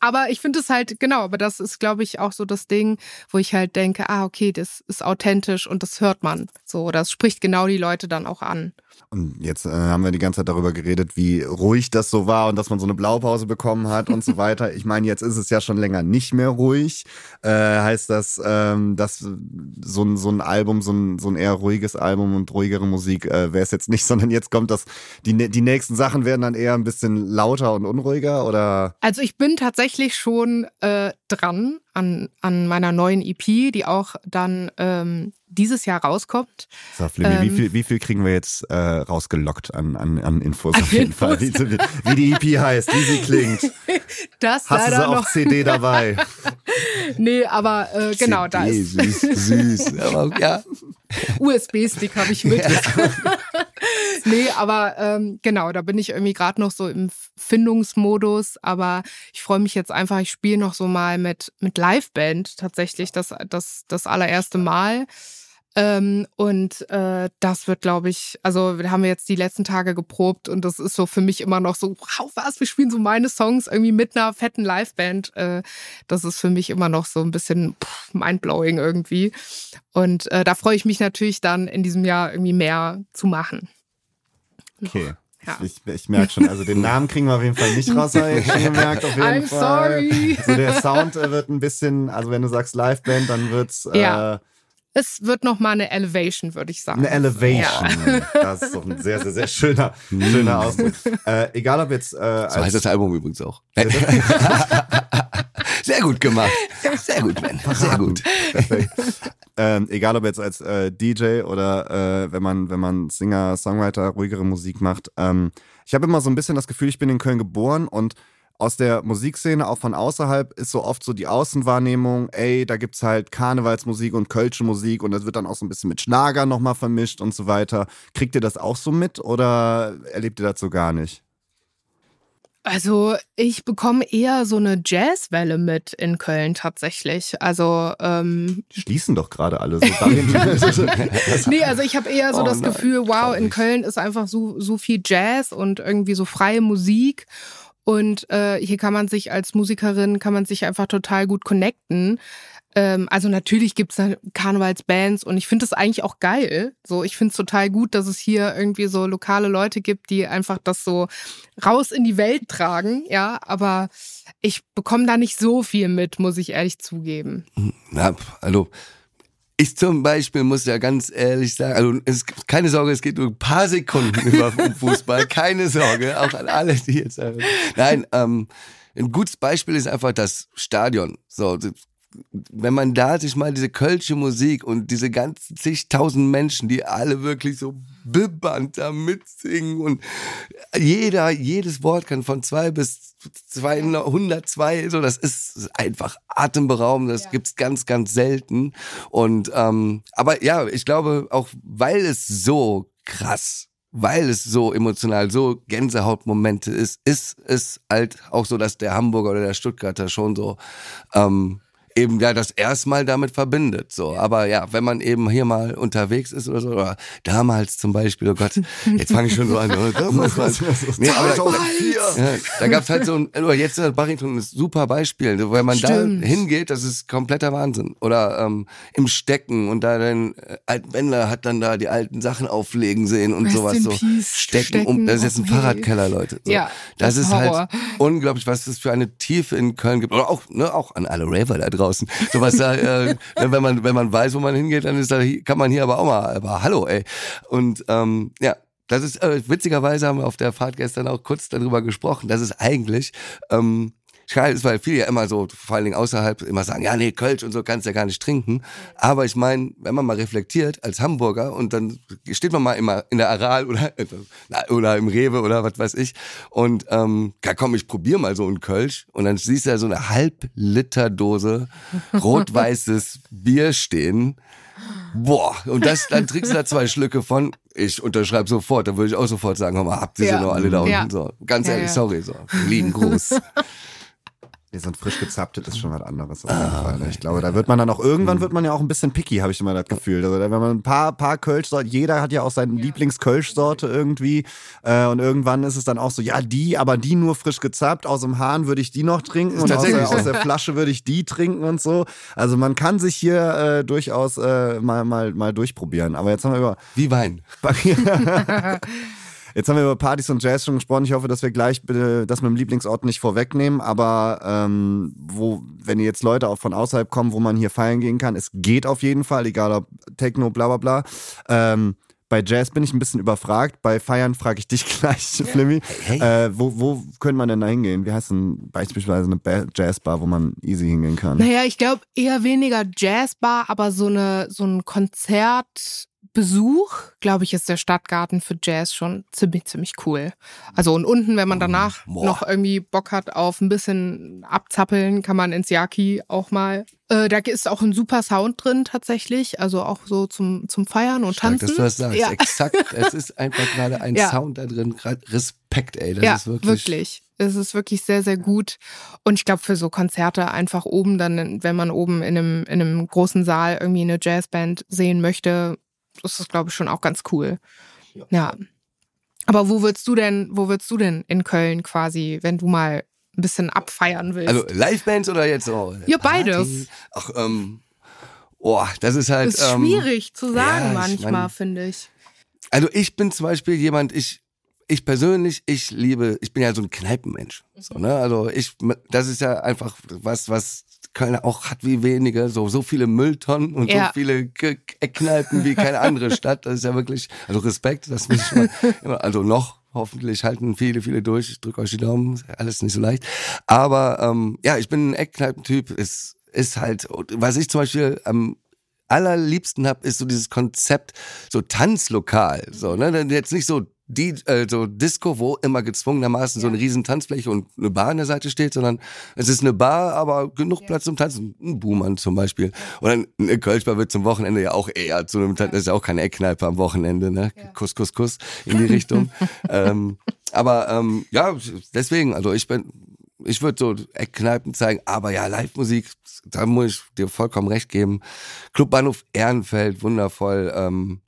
aber ich finde es halt, genau, aber das ist, glaube ich, auch so das Ding, wo ich halt denke, ah, okay, das ist authentisch und das hört man. So, das spricht genau die Leute dann auch an. Und jetzt äh, haben wir die ganze Zeit darüber geredet, wie ruhig das so war und dass man so eine Blaupause bekommen hat und so weiter. Ich meine, jetzt ist es ja schon länger nicht mehr ruhig. Äh, heißt das, ähm, dass so ein, so ein Album, so ein, so ein eher ruhiges Album und ruhigere Musik äh, wäre es jetzt nicht, sondern jetzt kommt das, die, die nächsten Sachen werden dann eher ein bisschen lauter und unruhiger oder? Also ich bin tatsächlich schon äh, dran an, an meiner neuen EP, die auch dann ähm, dieses Jahr rauskommt. Sag, Flimmy, wie, Ähm. viel, wie viel kriegen wir jetzt äh, rausgelockt an, an, an Infos An auf jeden Infos. Fall? Wie, wie, wie die EP heißt, wie sie klingt. Das Hast du sie auf. CD dabei? Nee, aber äh, genau, da CD, ist süß, süß. Aber ja. USB-Stick habe ich mit. nee, aber ähm, genau, da bin ich irgendwie gerade noch so im Findungsmodus, aber ich freue mich jetzt einfach, ich spiele noch so mal mit, mit Liveband tatsächlich das, das, das allererste Mal. Ähm, und äh, das wird, glaube ich, also wir haben jetzt die letzten Tage geprobt und das ist so für mich immer noch so, wow, was, wir spielen so meine Songs irgendwie mit einer fetten Liveband. Äh, das ist für mich immer noch so ein bisschen pff, mindblowing irgendwie. Und äh, da freue ich mich natürlich dann in diesem Jahr irgendwie mehr zu machen. Okay. Ja. Ich, ich merke schon, also den Namen kriegen wir auf jeden Fall nicht raus, habe ich schon gemerkt, auf jeden I'm Fall. sorry. So der Sound äh, wird ein bisschen, also wenn du sagst Liveband, dann wird's äh, Ja. Es wird noch mal eine Elevation, würde ich sagen. eine Elevation. Das ist doch ein sehr, sehr, sehr schöner, schöner Ausdruck. Äh, egal ob jetzt äh, So als, heißt das Album übrigens auch. Sehr gut gemacht. Sehr gut, Ben. Sehr gut. Perfekt. ähm, egal ob jetzt als äh, DJ oder äh, wenn man wenn man Singer, Songwriter, ruhigere Musik macht. Ähm, ich habe immer so ein bisschen das Gefühl, ich bin in Köln geboren und aus der Musikszene, auch von außerhalb, ist so oft so die Außenwahrnehmung, ey, da gibt's halt Karnevalsmusik und Kölsche Musik und das wird dann auch so ein bisschen mit Schlager nochmal vermischt und so weiter. Kriegt ihr das auch so mit oder erlebt ihr das so gar nicht? Also ich bekomme eher so eine Jazzwelle mit in Köln tatsächlich. Also ähm, schließen doch gerade alle so. nee, also ich habe eher so oh das nein, Gefühl, wow, in Köln ist einfach so so viel Jazz und irgendwie so freie Musik und äh, hier kann man sich als Musikerin, kann man sich einfach total gut connecten. Ähm, also natürlich gibt's da Karnevalsbands und ich finde das eigentlich auch geil. So, ich finde es total gut, dass es hier irgendwie so lokale Leute gibt, die einfach das so raus in die Welt tragen, ja, aber ich bekomme da nicht so viel mit, muss ich ehrlich zugeben. Na, also ich zum Beispiel muss ja ganz ehrlich sagen, also es, keine Sorge, es geht nur ein paar Sekunden über Fußball, keine Sorge, auch an alle, die jetzt. Nein, ähm, ein gutes Beispiel ist einfach das Stadion. So, wenn man da sich mal diese kölsche Musik und diese ganzen zigtausend Menschen, die alle wirklich so bibbernd da mitsingen und jeder, jedes Wort kann von zwei bis 202, so, das ist einfach atemberaubend, das ja. gibt's ganz, ganz selten und, ähm, aber ja, ich glaube auch, weil es so krass weil es so emotional, so Gänsehautmomente ist, ist es halt auch so, dass der Hamburger oder der Stuttgarter schon so ähm, eben ja das erstmal damit verbindet. So, aber ja, wenn man eben hier mal unterwegs ist oder so, oder damals zum Beispiel, oh Gott, jetzt fange ich schon so an. Oder damals mal, nee, aber da, ja, da gab's halt so ein, oder jetzt ist Barrington ein super Beispiel, wenn man Stimmt. da hingeht, das ist kompletter Wahnsinn. Oder ähm, im Stecken und da dann äh, Altwendler hat dann da die alten Sachen auflegen sehen und Rest sowas so. Stecken, Stecken um, das ist jetzt ein okay. Fahrradkeller, Leute. So. Ja, das, das ist halt Horror. halt unglaublich, was es für eine Tiefe in Köln gibt. Oder auch, ne, auch an alle Raver da draußen draußen. Sowas da, äh, wenn man, wenn man weiß, wo man hingeht, dann ist da, kann man hier aber auch mal, aber hallo, ey. Und ähm, ja, das ist, äh, witzigerweise haben wir auf der Fahrt gestern auch kurz darüber gesprochen, dass es eigentlich ähm, Schade ist, weil viele ja immer so, vor allen Dingen außerhalb, immer sagen, ja, nee, Kölsch und so kannst du ja gar nicht trinken. Aber ich meine, wenn man mal reflektiert als Hamburger und dann steht man mal immer in der Aral oder, oder im Rewe oder was weiß ich und ähm, ja komm, ich probier mal so ein Kölsch und dann siehst du ja so eine Halb-Liter-Dose rot-weißes Bier stehen. Boah, und das, dann trinkst du da zwei Schlücke von. Ich unterschreibe sofort, dann würde ich auch sofort sagen, hör mal, habt ihr ja. sie noch alle da unten? Ja. So, ganz ehrlich, ja, sorry, so. Lieben Gruß. Nee, so ein frisch gezapftes ist schon was anderes. Ah, ich glaube, da wird man dann auch, irgendwann wird man ja auch ein bisschen picky, habe ich immer das Gefühl. Also, wenn man ein paar, paar Kölsch-Sorten, jeder hat ja auch seine ja. Lieblings-Kölsch-Sorte irgendwie. Äh, und irgendwann ist es dann auch so, ja, die, aber die nur frisch gezappt. Aus dem Hahn würde ich die noch trinken und aus der, aus der, Flasche würde ich die trinken und so. Also man kann sich hier äh, durchaus äh, mal, mal, mal durchprobieren. Aber jetzt haben wir über. Wie Wein. Jetzt haben wir über Partys und Jazz schon gesprochen. Ich hoffe, dass wir gleich bitte das mit dem Lieblingsort nicht vorwegnehmen. Aber ähm, wo, wenn jetzt Leute auch von außerhalb kommen, wo man hier feiern gehen kann, es geht auf jeden Fall, egal ob Techno, bla bla bla. Ähm, bei Jazz bin ich ein bisschen überfragt. Bei Feiern frage ich dich gleich, ja. Flimmy. Hey, hey. Äh, wo, wo könnte man denn da hingehen? Wie heißt denn beispielsweise eine Jazzbar, wo man easy hingehen kann? Naja, ich glaube eher weniger Jazzbar, aber so, eine, so ein Konzert Besuch, glaube ich, ist der Stadtgarten für Jazz schon ziemlich, ziemlich cool. Also und unten, wenn man danach Boah. noch irgendwie Bock hat auf ein bisschen abzappeln, kann man ins Yaki auch mal. Äh, da ist auch ein super Sound drin tatsächlich, also auch so zum, zum Feiern und Stark, Tanzen. Dass du das sagst. Ja. Exakt, es ist einfach gerade ein ja. Sound da drin. Respekt, ey. Das ja, ist wirklich. wirklich. Es ist wirklich sehr, sehr gut. Und ich glaube, für so Konzerte einfach oben dann, wenn man oben in einem, in einem großen Saal irgendwie eine Jazzband sehen möchte, ist das, glaube ich, schon auch ganz cool. Ja. ja. Aber wo würdest du denn, wo würdest du denn in Köln quasi, wenn du mal ein bisschen abfeiern willst? Also Livebands oder jetzt so? Ja, beides. Ach, ähm, oh, das ist halt. Das ist ähm, schwierig zu sagen ja, manchmal, mein, finde ich. Also ich bin zum Beispiel jemand, ich ich persönlich, ich liebe, ich bin ja so ein Kneipenmensch. So, ne? Also ich, das ist ja einfach was, was Köln auch hat wie wenige, so, so viele Mülltonnen und ja. so viele Eckkneipen wie keine andere Stadt. Das ist ja wirklich, also Respekt, das muss ich mal, also noch, hoffentlich halten viele, viele durch. Ich drücke euch die Daumen, alles nicht so leicht. Aber ähm, ja, ich bin ein Eckkneipentyp, ist, ist halt, was ich zum Beispiel am allerliebsten habe, ist so dieses Konzept, so Tanzlokal. So, ne? Jetzt nicht so die äh, so Disco, wo immer gezwungenermaßen ja. so eine riesen Tanzfläche und eine Bar an der Seite steht, sondern es ist eine Bar, aber genug ja. Platz zum Tanzen. Ein Buhmann zum Beispiel. Oder eine Kölschbar wird zum Wochenende ja auch eher zu einem Tanzen. Das ist ja auch keine Eckkneipe am Wochenende, ne? Kuss, Kuss, Kuss in die Richtung. ähm, aber ähm, ja, deswegen, also ich bin, ich würde so Eckkneipen zeigen, aber ja, Live-Musik, da muss ich dir vollkommen recht geben. Clubbahnhof Ehrenfeld, wundervoll. Ähm,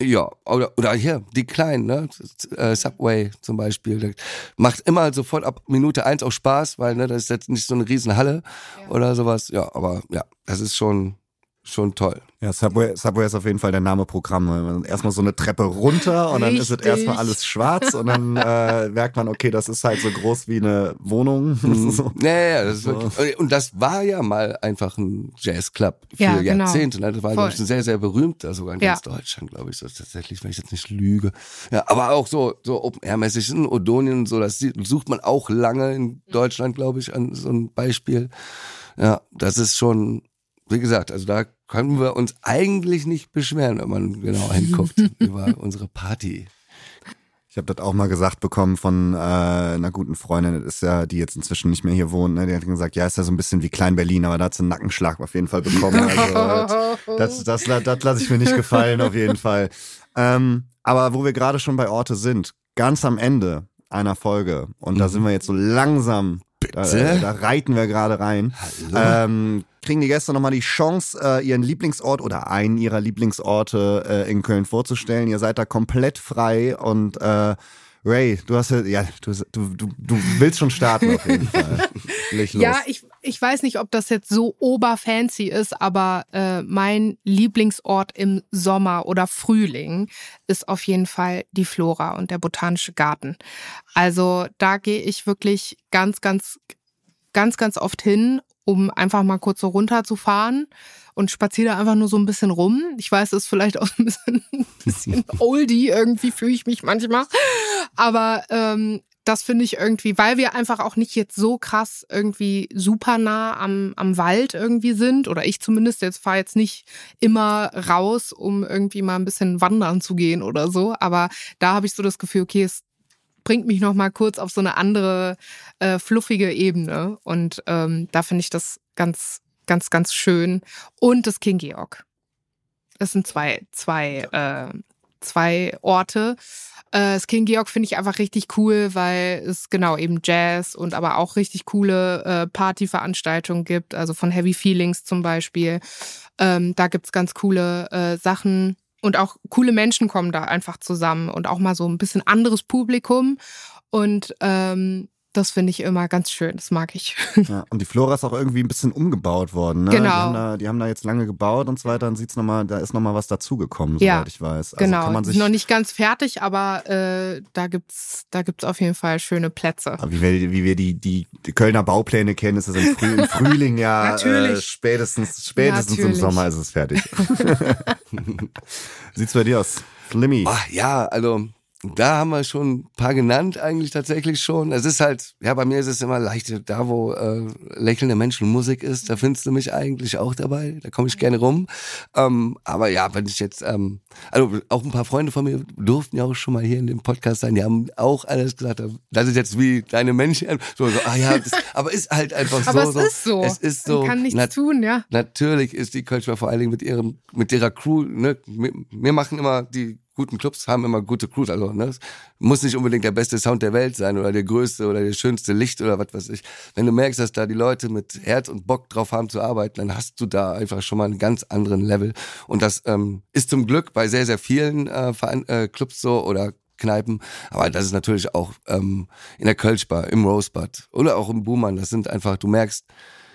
ja, oder, oder hier, die Kleinen, ne? Äh, Subway zum Beispiel. macht immer sofort ab Minute eins auch Spaß, weil ne, das ist jetzt nicht so eine Riesenhalle ja. oder sowas. Ja, aber ja, das ist schon, schon toll. Ja, Subway, Subway ist auf jeden Fall der Name Programm. Erstmal so eine Treppe runter und dann ist es erstmal alles schwarz und dann äh, merkt man, okay, das ist halt so groß wie eine Wohnung. Mhm. so. Ja, ja, das so. wirklich, und das war ja mal einfach ein Jazzclub für ja, genau. Jahrzehnte. Ne? Das war Voll. ein sehr, sehr berühmter, sogar in ja. ganz Deutschland, glaube ich, so tatsächlich, wenn ich jetzt nicht lüge. Ja, aber auch so, so Open-Air-mäßig in Odonien und so, das sucht man auch lange in Deutschland, glaube ich, an so ein Beispiel. Ja, das ist schon wie gesagt, also da können wir uns eigentlich nicht beschweren, wenn man genau hinguckt über unsere Party. Ich habe das auch mal gesagt bekommen von äh, einer guten Freundin, das ist ja, die jetzt inzwischen nicht mehr hier wohnt, ne? die hat gesagt, ja, ist ja so ein bisschen wie Klein-Berlin, aber da hat sie einen Nackenschlag auf jeden Fall bekommen. Also, das, das, das, das lasse ich mir nicht gefallen, auf jeden Fall. Ähm, aber wo wir gerade schon bei Orte sind, ganz am Ende einer Folge, und da mhm. sind wir jetzt so langsam da, da, reiten wir gerade rein. Ähm, kriegen die Gäste nochmal die Chance, äh, ihren Lieblingsort oder einen ihrer Lieblingsorte äh, in Köln vorzustellen. Ihr seid da komplett frei und äh, Ray, du hast ja, du, du, du willst schon starten auf jeden Fall. ja, ich, ich weiß nicht, ob das jetzt so oberfancy ist, aber äh, mein Lieblingsort im Sommer oder Frühling ist auf jeden Fall die Flora und der Botanische Garten. Also da gehe ich wirklich ganz, ganz, ganz, ganz oft hin, um einfach mal kurz so runterzufahren und spaziere da einfach nur so ein bisschen rum. Ich weiß, es ist vielleicht auch ein bisschen, ein bisschen oldie, irgendwie fühle ich mich manchmal. Aber ähm, das finde ich irgendwie, weil wir einfach auch nicht jetzt so krass irgendwie super nah am, am Wald irgendwie sind, oder ich zumindest, jetzt fahre jetzt nicht immer raus, um irgendwie mal ein bisschen wandern zu gehen oder so. Aber da habe ich so das Gefühl, okay, es bringt mich noch mal kurz auf so eine andere äh, fluffige Ebene. Und ähm, da finde ich das ganz, ganz, ganz schön. Und das King Georg. Das sind zwei, zwei, äh, zwei Orte. Äh, das King Georg finde ich einfach richtig cool, weil es genau eben Jazz und aber auch richtig coole äh, Partyveranstaltungen gibt, also von Heavy Feelings zum Beispiel. Ähm, da gibt's ganz coole äh, Sachen. Und auch coole Menschen kommen da einfach zusammen und auch mal so ein bisschen anderes Publikum. Und ähm, das finde ich immer ganz schön, das mag ich. Ja, und die Flora ist auch irgendwie ein bisschen umgebaut worden. Ne? Genau. Die haben, da, die haben da jetzt lange gebaut und so weiter. Dann sieht's noch mal, da ist nochmal was dazugekommen, soweit ja, ich weiß. Also genau. Kann man sich ist noch nicht ganz fertig, aber äh, da gibt's, da gibt's auf jeden Fall schöne Plätze. Aber wie wir, wie wir die, die, die Kölner Baupläne kennen, ist es im, Früh, im Frühling ja äh, spätestens, spätestens Natürlich. im Sommer ist es fertig. Sieht's bei dir aus? Slimmy. Oh, ja, also da haben wir schon ein paar genannt, eigentlich tatsächlich schon. Es ist halt, ja, bei mir ist es immer leicht, da wo äh, lächelnde Menschen Musik ist, da findest du mich eigentlich auch dabei. Da komme ich gerne rum. Ähm, aber ja, wenn ich jetzt, ähm, also auch ein paar Freunde von mir durften ja auch schon mal hier in dem Podcast sein, die haben auch alles gesagt, das ist jetzt wie deine Menschen. So, so ah ja, das, aber ist halt einfach so. Aber es ist so. Es ist so. Man kann nichts tun, ja. Natürlich ist die Kölschmer vor allen Dingen mit ihrem, mit ihrer Crew, ne, wir machen immer die guten Clubs haben immer gute Crews. Also ne? muss nicht unbedingt der beste Sound der Welt sein oder der größte oder der schönste Licht oder was weiß ich. Wenn du merkst, dass da die Leute mit Herz und Bock drauf haben zu arbeiten, dann hast du da einfach schon mal einen ganz anderen Level. Und das ähm, ist zum Glück bei sehr, sehr vielen äh, äh, Clubs so oder Kneipen. Aber das ist natürlich auch ähm, in der Kölschbar, im Rosebud oder auch im Buhmann. Das sind einfach, du merkst,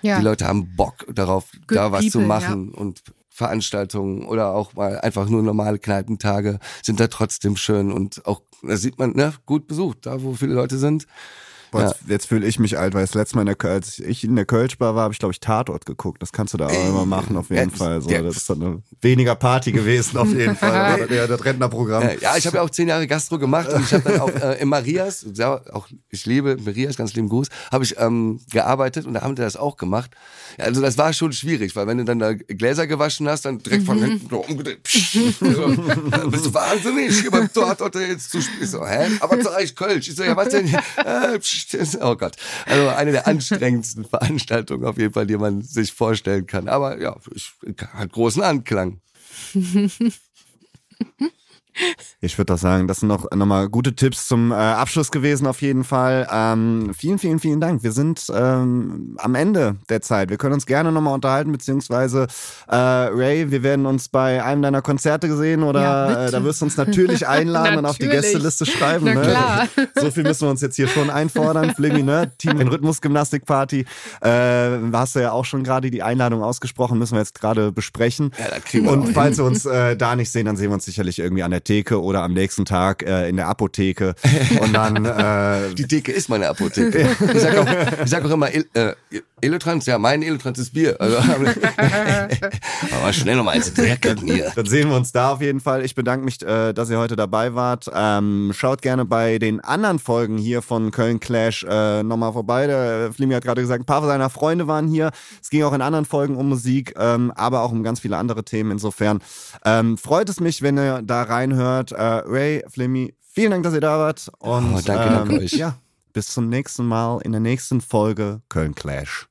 ja. die Leute haben Bock darauf, Good da was people, zu machen ja. und Veranstaltungen oder auch mal einfach nur normale Kneipentage sind da trotzdem schön und auch, da sieht man, ne, gut besucht, da wo viele Leute sind. Boah, jetzt, jetzt fühle ich mich alt, weil das letzte Mal, in der, Köl- als ich in der Kölschbar war, habe ich, glaube ich, Tatort geguckt. Das kannst du da auch immer machen, auf jeden ja, Fall. So, ja. das ist dann eine weniger Party gewesen, auf jeden Fall. Aber das, Rentnerprogramm. Äh, Ja, ich habe ja auch zehn Jahre Gastro gemacht und ich habe dann auch äh, im Marias, ja, auch ich liebe Marias, ganz lieben Gruß, habe ich ähm, gearbeitet und da haben die das auch gemacht. Ja, also das war schon schwierig, weil wenn du dann da Gläser gewaschen hast, dann direkt von hinten so umgedreht. Psch, so, äh, bist du wahnsinnig? Beim Tatort jetzt zu spielen. Ich so, hä? Aber zu Reich Kölsch. Ich so, ja, was denn? Äh, psch, oh Gott. Also eine der anstrengendsten Veranstaltungen auf jeden Fall, die man sich vorstellen kann. Aber ja, ich, hat großen Anklang. Ich würde doch sagen, das sind noch nochmal gute Tipps zum äh, Abschluss gewesen auf jeden Fall. Ähm, vielen, vielen, vielen Dank. Wir sind ähm, am Ende der Zeit. Wir können uns gerne nochmal unterhalten, beziehungsweise äh, Ray, wir werden uns bei einem deiner Konzerte gesehen oder Ja, äh, da wirst du uns natürlich einladen und auf die Natürlich. Gästeliste schreiben. Na ne? klar. So viel müssen wir uns jetzt hier schon einfordern. Flimmy, ne? Team in Rhythmusgymnastikparty. Äh, hast du ja auch schon gerade die Einladung ausgesprochen, müssen wir jetzt gerade besprechen. Ja, das kriegen wir Und auch falls wir uns äh, da nicht sehen, dann sehen wir uns sicherlich irgendwie an der Theke oder am nächsten Tag äh, in der Apotheke. Und dann äh, Die Theke ist meine Apotheke. Ich sag auch, ich sag auch immer, äh, Elotrans, ja, mein Elotrans ist Bier. Also, aber schnell noch mal eins herkippen hier. Dann sehen wir uns da auf jeden Fall. Ich bedanke mich, äh, dass ihr heute dabei wart. Ähm, schaut gerne bei den anderen Folgen hier von Köln Clash äh, nochmal vorbei. Der Flimi hat gerade gesagt, ein paar seiner Freunde waren hier. Es ging auch in anderen Folgen um Musik, ähm, aber auch um ganz viele andere Themen. Insofern ähm, freut es mich, wenn ihr da reinhört. Äh, Ray, Flimi, vielen Dank, dass ihr da wart. Und Oh, danke, danke ähm, euch. Ja, bis zum nächsten Mal in der nächsten Folge Köln Clash.